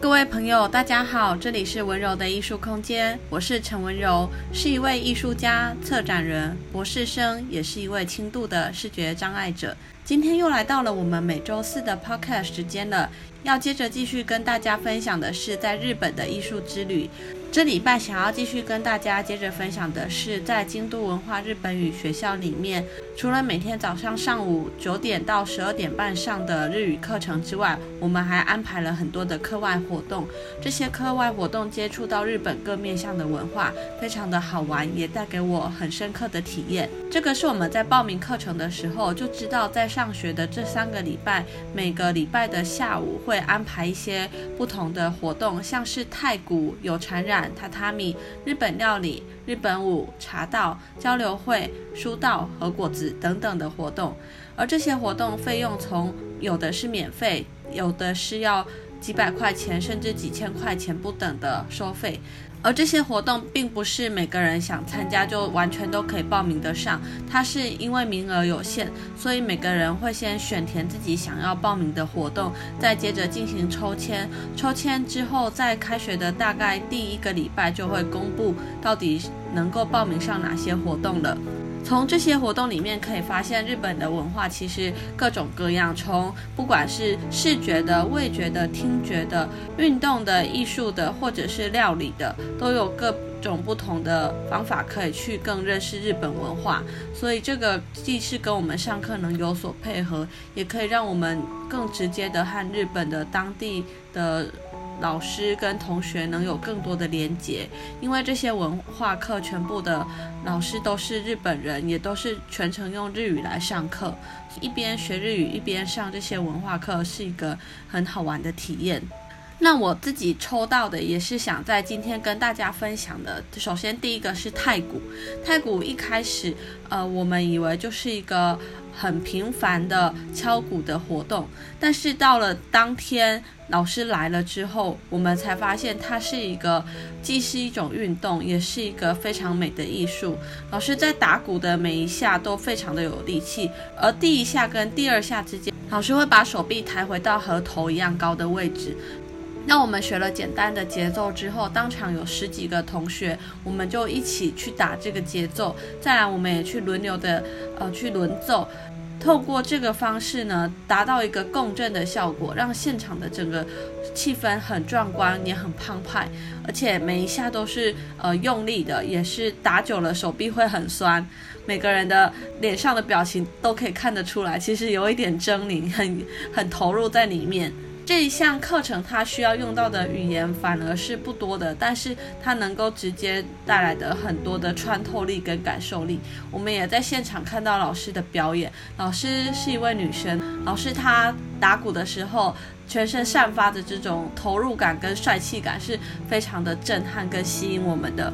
各位朋友，大家好，这里是温柔的艺术空间，我是陈温柔，是一位艺术家、策展人、博士生，也是一位轻度的视觉障碍者。今天又来到了我们每周四的 Podcast 时间了，要接着继续跟大家分享的是在日本的艺术之旅。这礼拜想要继续跟大家接着分享的是，在京都文化日本语学校里面，除了每天早上上午九点到十二点半上的日语课程之外，我们还安排了很多的课外活动。这些课外活动接触到日本各面向的文化，非常的好玩，也带给我很深刻的体验。这个是我们在报名课程的时候就知道，在上学的这三个礼拜，每个礼拜的下午会安排一些不同的活动，像是太鼓、有缠染。榻榻米、日本料理、日本舞、茶道、交流会、书道和果子等等的活动，而这些活动费用从有的是免费，有的是要几百块钱甚至几千块钱不等的收费。而这些活动并不是每个人想参加就完全都可以报名得上，它是因为名额有限，所以每个人会先选填自己想要报名的活动，再接着进行抽签。抽签之后，在开学的大概第一个礼拜就会公布到底能够报名上哪些活动了。从这些活动里面可以发现，日本的文化其实各种各样，从不管是视觉的、味觉的、听觉的、运动的、艺术的，或者是料理的，都有各种不同的方法可以去更认识日本文化。所以这个既是跟我们上课能有所配合，也可以让我们更直接的和日本的当地的。老师跟同学能有更多的连结，因为这些文化课全部的老师都是日本人，也都是全程用日语来上课，一边学日语一边上这些文化课，是一个很好玩的体验。那我自己抽到的也是想在今天跟大家分享的。首先，第一个是太古。太古一开始，呃，我们以为就是一个很平凡的敲鼓的活动，但是到了当天老师来了之后，我们才发现它是一个既是一种运动，也是一个非常美的艺术。老师在打鼓的每一下都非常的有力气，而第一下跟第二下之间，老师会把手臂抬回到和头一样高的位置。那我们学了简单的节奏之后，当场有十几个同学，我们就一起去打这个节奏。再来，我们也去轮流的呃去轮奏，透过这个方式呢，达到一个共振的效果，让现场的整个气氛很壮观，也很澎湃，而且每一下都是呃用力的，也是打久了手臂会很酸。每个人的脸上的表情都可以看得出来，其实有一点狰狞，很很投入在里面。这一项课程，它需要用到的语言反而是不多的，但是它能够直接带来的很多的穿透力跟感受力。我们也在现场看到老师的表演，老师是一位女生，老师她打鼓的时候，全身散发的这种投入感跟帅气感是非常的震撼跟吸引我们的。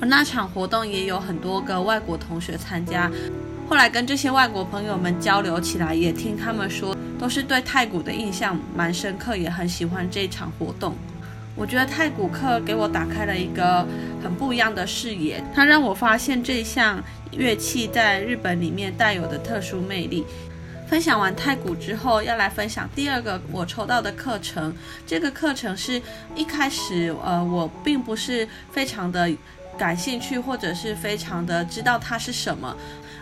而那场活动也有很多个外国同学参加，后来跟这些外国朋友们交流起来，也听他们说。都是对太鼓的印象蛮深刻，也很喜欢这一场活动。我觉得太鼓课给我打开了一个很不一样的视野，它让我发现这项乐器在日本里面带有的特殊魅力。分享完太鼓之后，要来分享第二个我抽到的课程。这个课程是一开始呃，我并不是非常的感兴趣，或者是非常的知道它是什么。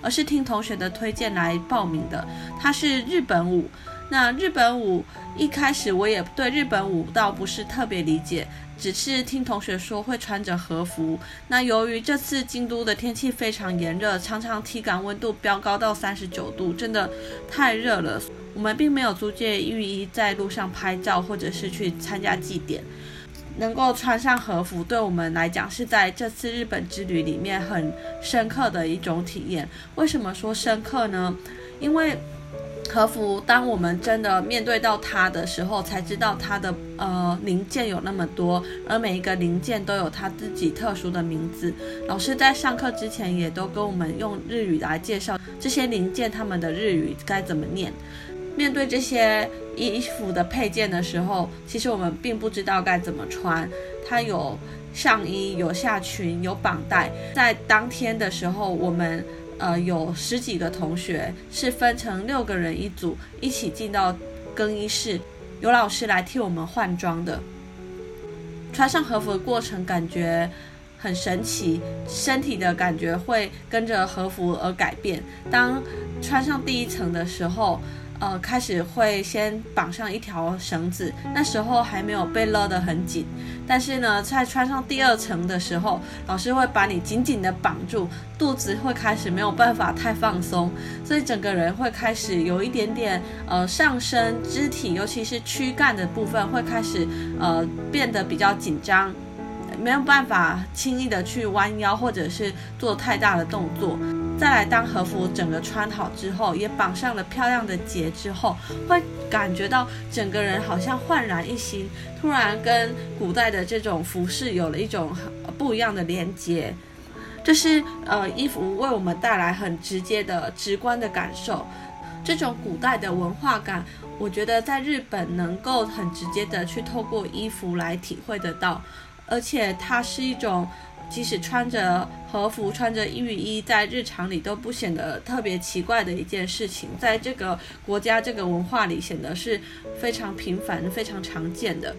而是听同学的推荐来报名的，它是日本舞。那日本舞一开始我也对日本舞倒不是特别理解，只是听同学说会穿着和服。那由于这次京都的天气非常炎热，常常体感温度飙高到三十九度，真的太热了。我们并没有租借浴衣在路上拍照，或者是去参加祭典。能够穿上和服，对我们来讲是在这次日本之旅里面很深刻的一种体验。为什么说深刻呢？因为和服，当我们真的面对到它的时候，才知道它的呃零件有那么多，而每一个零件都有它自己特殊的名字。老师在上课之前也都跟我们用日语来介绍这些零件，他们的日语该怎么念。面对这些衣服的配件的时候，其实我们并不知道该怎么穿。它有上衣，有下裙，有绑带。在当天的时候，我们呃有十几个同学是分成六个人一组，一起进到更衣室。有老师来替我们换装的。穿上和服的过程感觉很神奇，身体的感觉会跟着和服而改变。当穿上第一层的时候，呃，开始会先绑上一条绳子，那时候还没有被勒得很紧。但是呢，在穿上第二层的时候，老师会把你紧紧地绑住，肚子会开始没有办法太放松，所以整个人会开始有一点点呃上身肢体，尤其是躯干的部分会开始呃变得比较紧张，没有办法轻易的去弯腰或者是做太大的动作。再来，当和服整个穿好之后，也绑上了漂亮的结之后，会感觉到整个人好像焕然一新，突然跟古代的这种服饰有了一种不一样的连接。这是呃衣服为我们带来很直接的直观的感受，这种古代的文化感，我觉得在日本能够很直接的去透过衣服来体会得到，而且它是一种。即使穿着和服、穿着浴衣，在日常里都不显得特别奇怪的一件事情，在这个国家、这个文化里显得是非常平凡、非常常见的。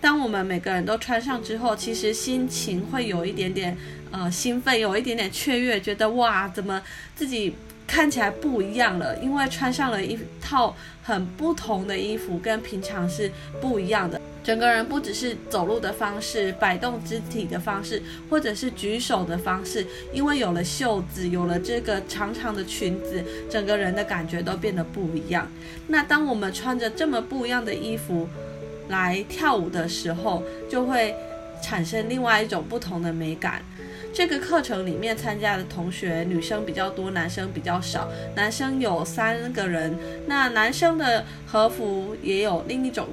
当我们每个人都穿上之后，其实心情会有一点点呃兴奋，有一点点雀跃，觉得哇，怎么自己看起来不一样了？因为穿上了一套很不同的衣服，跟平常是不一样的。整个人不只是走路的方式、摆动肢体的方式，或者是举手的方式，因为有了袖子，有了这个长长的裙子，整个人的感觉都变得不一样。那当我们穿着这么不一样的衣服来跳舞的时候，就会产生另外一种不同的美感。这个课程里面参加的同学，女生比较多，男生比较少。男生有三个人，那男生的和服也有另一种。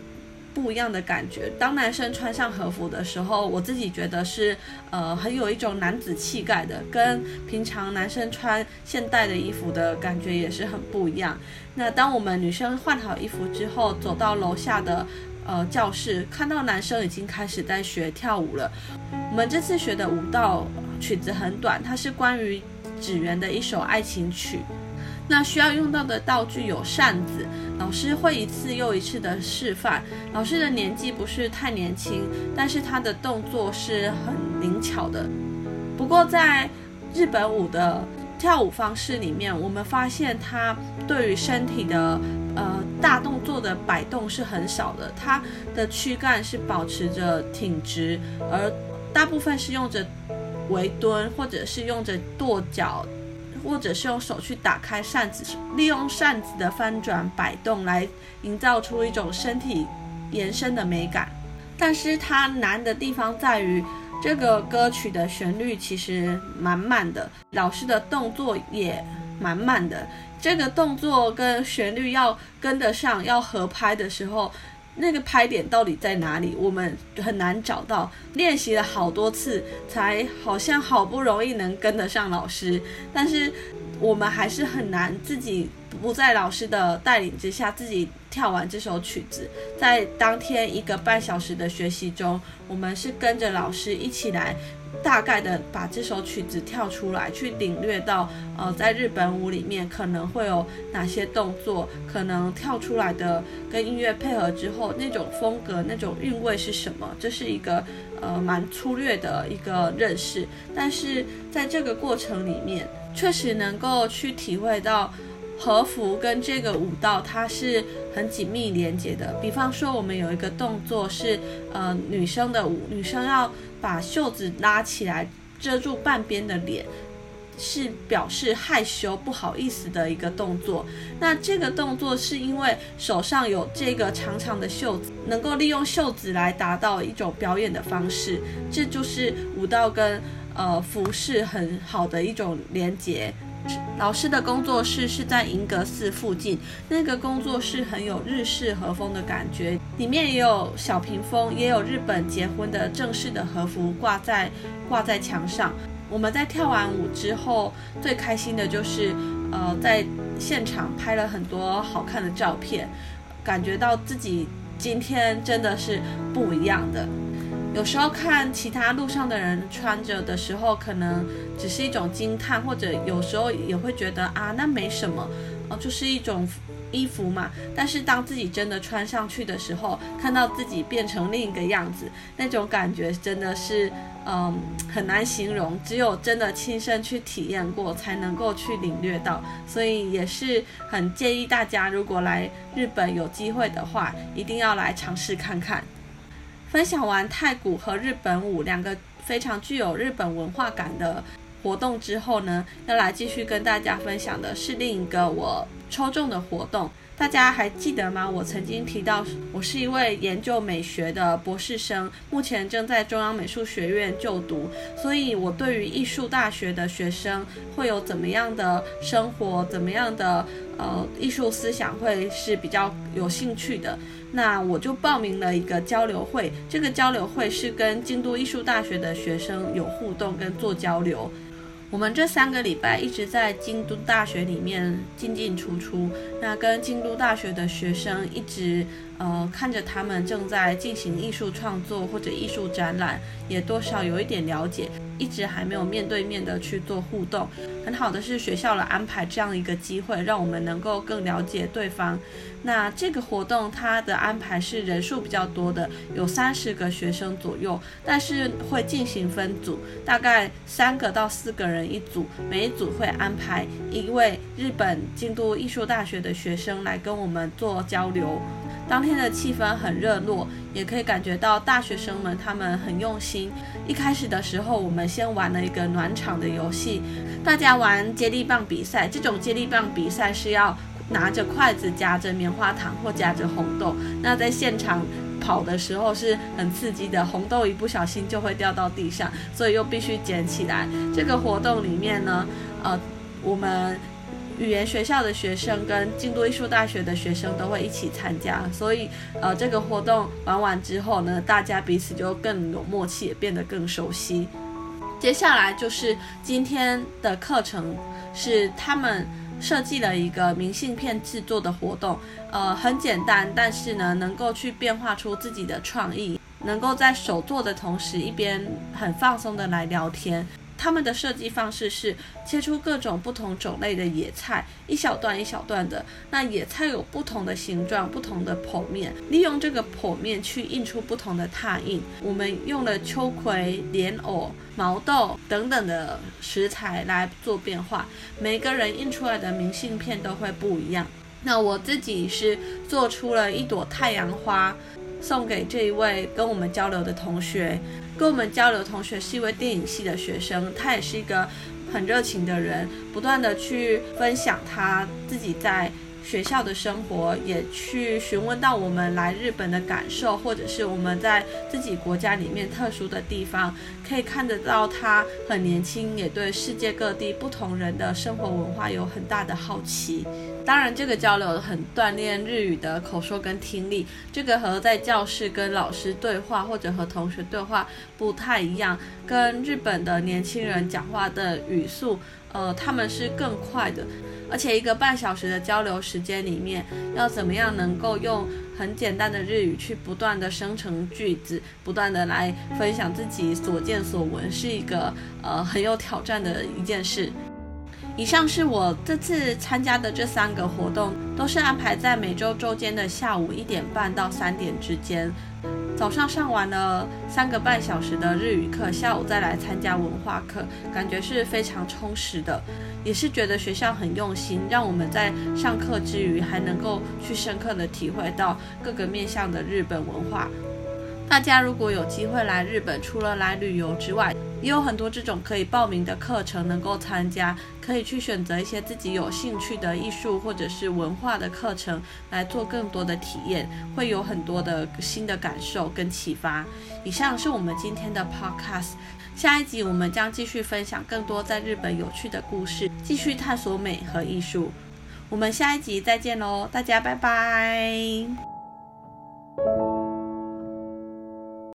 不一样的感觉。当男生穿上和服的时候，我自己觉得是呃很有一种男子气概的，跟平常男生穿现代的衣服的感觉也是很不一样。那当我们女生换好衣服之后，走到楼下的呃教室，看到男生已经开始在学跳舞了。我们这次学的舞蹈曲子很短，它是关于纸鸢的一首爱情曲。那需要用到的道具有扇子，老师会一次又一次的示范。老师的年纪不是太年轻，但是他的动作是很灵巧的。不过在日本舞的跳舞方式里面，我们发现他对于身体的呃大动作的摆动是很少的，他的躯干是保持着挺直，而大部分是用着围蹲，或者是用着跺脚。或者是用手去打开扇子，利用扇子的翻转摆动来营造出一种身体延伸的美感。但是它难的地方在于，这个歌曲的旋律其实满满的，老师的动作也满满的。这个动作跟旋律要跟得上，要合拍的时候。那个拍点到底在哪里？我们很难找到。练习了好多次，才好像好不容易能跟得上老师，但是我们还是很难自己不在老师的带领之下自己跳完这首曲子。在当天一个半小时的学习中，我们是跟着老师一起来。大概的把这首曲子跳出来，去领略到，呃，在日本舞里面可能会有哪些动作，可能跳出来的跟音乐配合之后那种风格、那种韵味是什么？这是一个呃蛮粗略的一个认识，但是在这个过程里面，确实能够去体会到和服跟这个舞蹈它是很紧密连接的。比方说，我们有一个动作是呃女生的舞，女生要。把袖子拉起来遮住半边的脸，是表示害羞不好意思的一个动作。那这个动作是因为手上有这个长长的袖子，能够利用袖子来达到一种表演的方式。这就是舞蹈跟呃服饰很好的一种连接。老师的工作室是在银阁寺附近，那个工作室很有日式和风的感觉，里面也有小屏风，也有日本结婚的正式的和服挂在挂在墙上。我们在跳完舞之后，最开心的就是呃在现场拍了很多好看的照片，感觉到自己今天真的是不一样的。有时候看其他路上的人穿着的时候，可能只是一种惊叹，或者有时候也会觉得啊，那没什么，哦，就是一种衣服嘛。但是当自己真的穿上去的时候，看到自己变成另一个样子，那种感觉真的是，嗯，很难形容。只有真的亲身去体验过，才能够去领略到。所以也是很建议大家，如果来日本有机会的话，一定要来尝试看看。分享完太古和日本舞两个非常具有日本文化感的活动之后呢，要来继续跟大家分享的是另一个我抽中的活动。大家还记得吗？我曾经提到，我是一位研究美学的博士生，目前正在中央美术学院就读，所以我对于艺术大学的学生会有怎么样的生活，怎么样的呃艺术思想会是比较有兴趣的。那我就报名了一个交流会，这个交流会是跟京都艺术大学的学生有互动跟做交流。我们这三个礼拜一直在京都大学里面进进出出，那跟京都大学的学生一直呃看着他们正在进行艺术创作或者艺术展览，也多少有一点了解，一直还没有面对面的去做互动。很好的是学校的安排这样一个机会，让我们能够更了解对方。那这个活动它的安排是人数比较多的，有三十个学生左右，但是会进行分组，大概三个到四个人一组，每一组会安排一位日本京都艺术大学的学生来跟我们做交流。当天的气氛很热络，也可以感觉到大学生们他们很用心。一开始的时候，我们先玩了一个暖场的游戏，大家玩接力棒比赛。这种接力棒比赛是要拿着筷子夹着棉花糖或夹着红豆，那在现场跑的时候是很刺激的，红豆一不小心就会掉到地上，所以又必须捡起来。这个活动里面呢，呃，我们。语言学校的学生跟京都艺术大学的学生都会一起参加，所以呃，这个活动玩完之后呢，大家彼此就更有默契，也变得更熟悉。接下来就是今天的课程，是他们设计了一个明信片制作的活动，呃，很简单，但是呢，能够去变化出自己的创意，能够在手做的同时，一边很放松的来聊天。他们的设计方式是切出各种不同种类的野菜，一小段一小段的。那野菜有不同的形状、不同的剖面，利用这个剖面去印出不同的拓印。我们用了秋葵、莲藕、毛豆等等的食材来做变化，每个人印出来的明信片都会不一样。那我自己是做出了一朵太阳花。送给这一位跟我们交流的同学，跟我们交流同学是一位电影系的学生，他也是一个很热情的人，不断的去分享他自己在学校的生活，也去询问到我们来日本的感受，或者是我们在自己国家里面特殊的地方，可以看得到他很年轻，也对世界各地不同人的生活文化有很大的好奇。当然，这个交流很锻炼日语的口说跟听力，这个和在教室跟老师对话或者和同学对话不太一样，跟日本的年轻人讲话的语速，呃，他们是更快的。而且一个半小时的交流时间里面，要怎么样能够用很简单的日语去不断的生成句子，不断的来分享自己所见所闻，是一个呃很有挑战的一件事。以上是我这次参加的这三个活动，都是安排在每周周间的下午一点半到三点之间。早上上完了三个半小时的日语课，下午再来参加文化课，感觉是非常充实的，也是觉得学校很用心，让我们在上课之余还能够去深刻的体会到各个面向的日本文化。大家如果有机会来日本，除了来旅游之外，也有很多这种可以报名的课程能够参加，可以去选择一些自己有兴趣的艺术或者是文化的课程来做更多的体验，会有很多的新的感受跟启发。以上是我们今天的 podcast，下一集我们将继续分享更多在日本有趣的故事，继续探索美和艺术。我们下一集再见喽，大家拜拜。